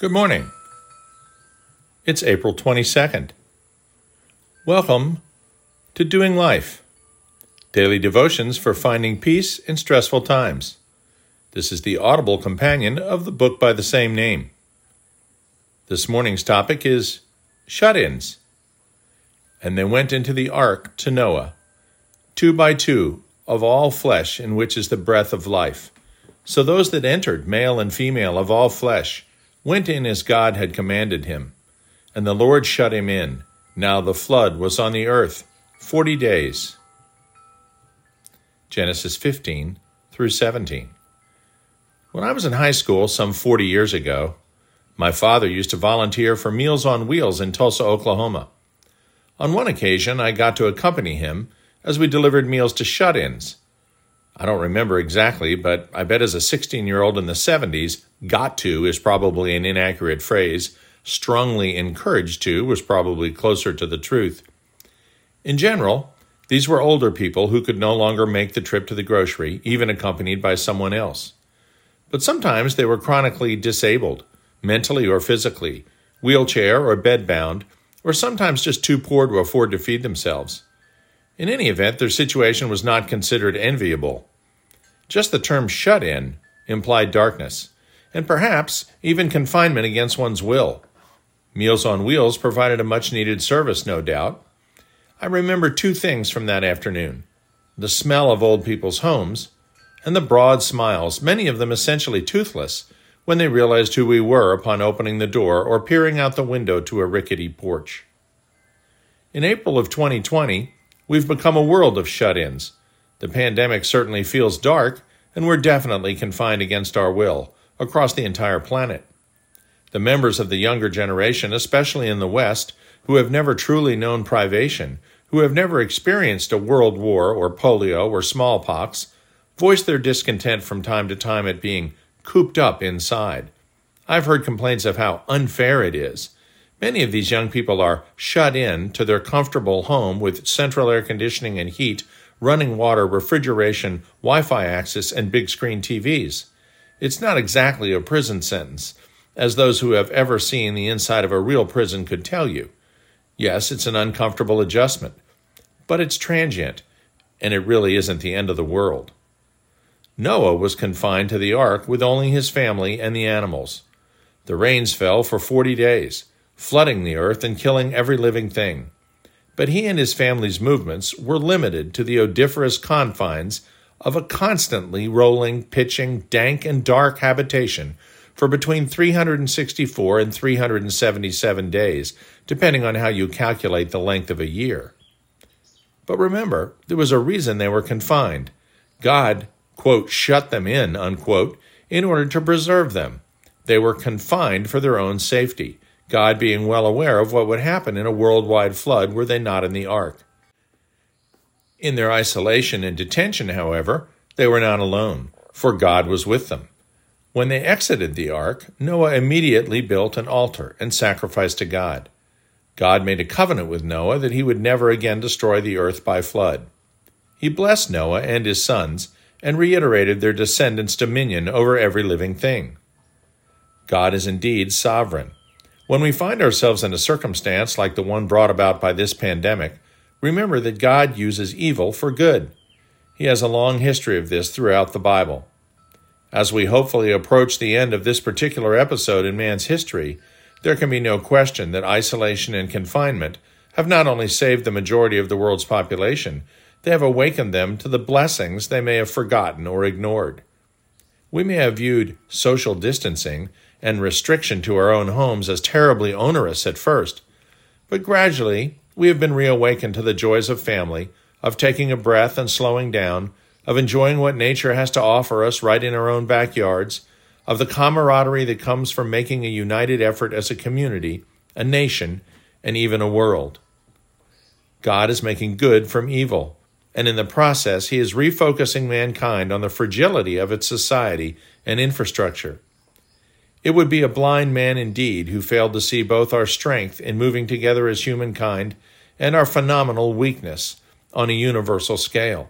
Good morning. It's April 22nd. Welcome to Doing Life Daily Devotions for Finding Peace in Stressful Times. This is the audible companion of the book by the same name. This morning's topic is shut ins. And they went into the ark to Noah, two by two, of all flesh in which is the breath of life. So those that entered, male and female of all flesh, went in as God had commanded him. And the Lord shut him in. Now the flood was on the earth forty days. Genesis 15 through 17. When I was in high school some 40 years ago, my father used to volunteer for Meals on Wheels in Tulsa, Oklahoma. On one occasion, I got to accompany him as we delivered meals to shut ins. I don't remember exactly, but I bet as a 16 year old in the 70s, got to is probably an inaccurate phrase. Strongly encouraged to was probably closer to the truth. In general, these were older people who could no longer make the trip to the grocery, even accompanied by someone else. But sometimes they were chronically disabled, mentally or physically, wheelchair or bedbound, or sometimes just too poor to afford to feed themselves. In any event, their situation was not considered enviable. Just the term shut in implied darkness, and perhaps even confinement against one's will. Meals on Wheels provided a much needed service, no doubt. I remember two things from that afternoon the smell of old people's homes, and the broad smiles, many of them essentially toothless, when they realized who we were upon opening the door or peering out the window to a rickety porch. In April of 2020, We've become a world of shut ins. The pandemic certainly feels dark, and we're definitely confined against our will across the entire planet. The members of the younger generation, especially in the West, who have never truly known privation, who have never experienced a world war or polio or smallpox, voice their discontent from time to time at being cooped up inside. I've heard complaints of how unfair it is, Many of these young people are shut in to their comfortable home with central air conditioning and heat, running water, refrigeration, Wi Fi access, and big screen TVs. It's not exactly a prison sentence, as those who have ever seen the inside of a real prison could tell you. Yes, it's an uncomfortable adjustment, but it's transient, and it really isn't the end of the world. Noah was confined to the ark with only his family and the animals. The rains fell for forty days flooding the earth and killing every living thing. But he and his family's movements were limited to the odoriferous confines of a constantly rolling, pitching, dank, and dark habitation for between 364 and 377 days, depending on how you calculate the length of a year. But remember, there was a reason they were confined. God, quote, shut them in, unquote, in order to preserve them. They were confined for their own safety. God being well aware of what would happen in a worldwide flood were they not in the ark. In their isolation and detention, however, they were not alone, for God was with them. When they exited the ark, Noah immediately built an altar and sacrificed to God. God made a covenant with Noah that he would never again destroy the earth by flood. He blessed Noah and his sons and reiterated their descendants' dominion over every living thing. God is indeed sovereign. When we find ourselves in a circumstance like the one brought about by this pandemic, remember that God uses evil for good. He has a long history of this throughout the Bible. As we hopefully approach the end of this particular episode in man's history, there can be no question that isolation and confinement have not only saved the majority of the world's population, they have awakened them to the blessings they may have forgotten or ignored. We may have viewed social distancing and restriction to our own homes as terribly onerous at first, but gradually we have been reawakened to the joys of family, of taking a breath and slowing down, of enjoying what nature has to offer us right in our own backyards, of the camaraderie that comes from making a united effort as a community, a nation, and even a world. God is making good from evil, and in the process, He is refocusing mankind on the fragility of its society and infrastructure. It would be a blind man indeed who failed to see both our strength in moving together as humankind and our phenomenal weakness on a universal scale.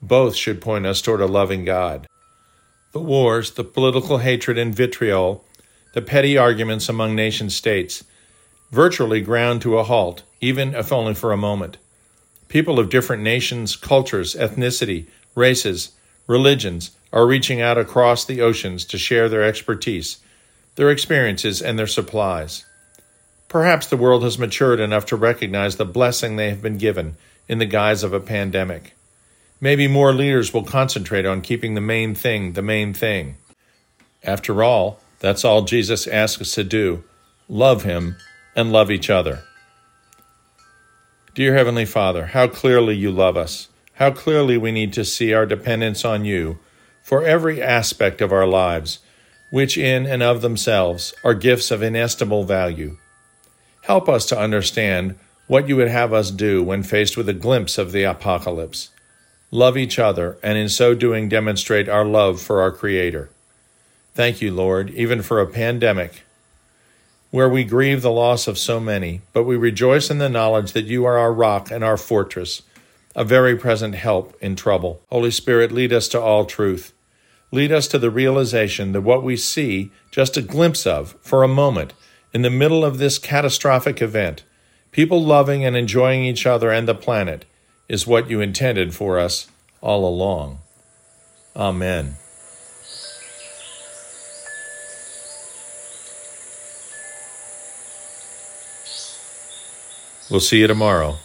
Both should point us toward a loving God. The wars, the political hatred and vitriol, the petty arguments among nation states, virtually ground to a halt, even if only for a moment. People of different nations, cultures, ethnicity, races, religions are reaching out across the oceans to share their expertise, their experiences, and their supplies. Perhaps the world has matured enough to recognize the blessing they have been given in the guise of a pandemic. Maybe more leaders will concentrate on keeping the main thing the main thing. After all, that's all Jesus asks us to do love Him and love each other. Dear Heavenly Father, how clearly you love us, how clearly we need to see our dependence on you for every aspect of our lives, which in and of themselves are gifts of inestimable value. Help us to understand what you would have us do when faced with a glimpse of the apocalypse. Love each other, and in so doing, demonstrate our love for our Creator. Thank you, Lord, even for a pandemic where we grieve the loss of so many, but we rejoice in the knowledge that you are our rock and our fortress, a very present help in trouble. Holy Spirit, lead us to all truth. Lead us to the realization that what we see, just a glimpse of, for a moment, in the middle of this catastrophic event, people loving and enjoying each other and the planet, is what you intended for us all along. Amen. We'll see you tomorrow.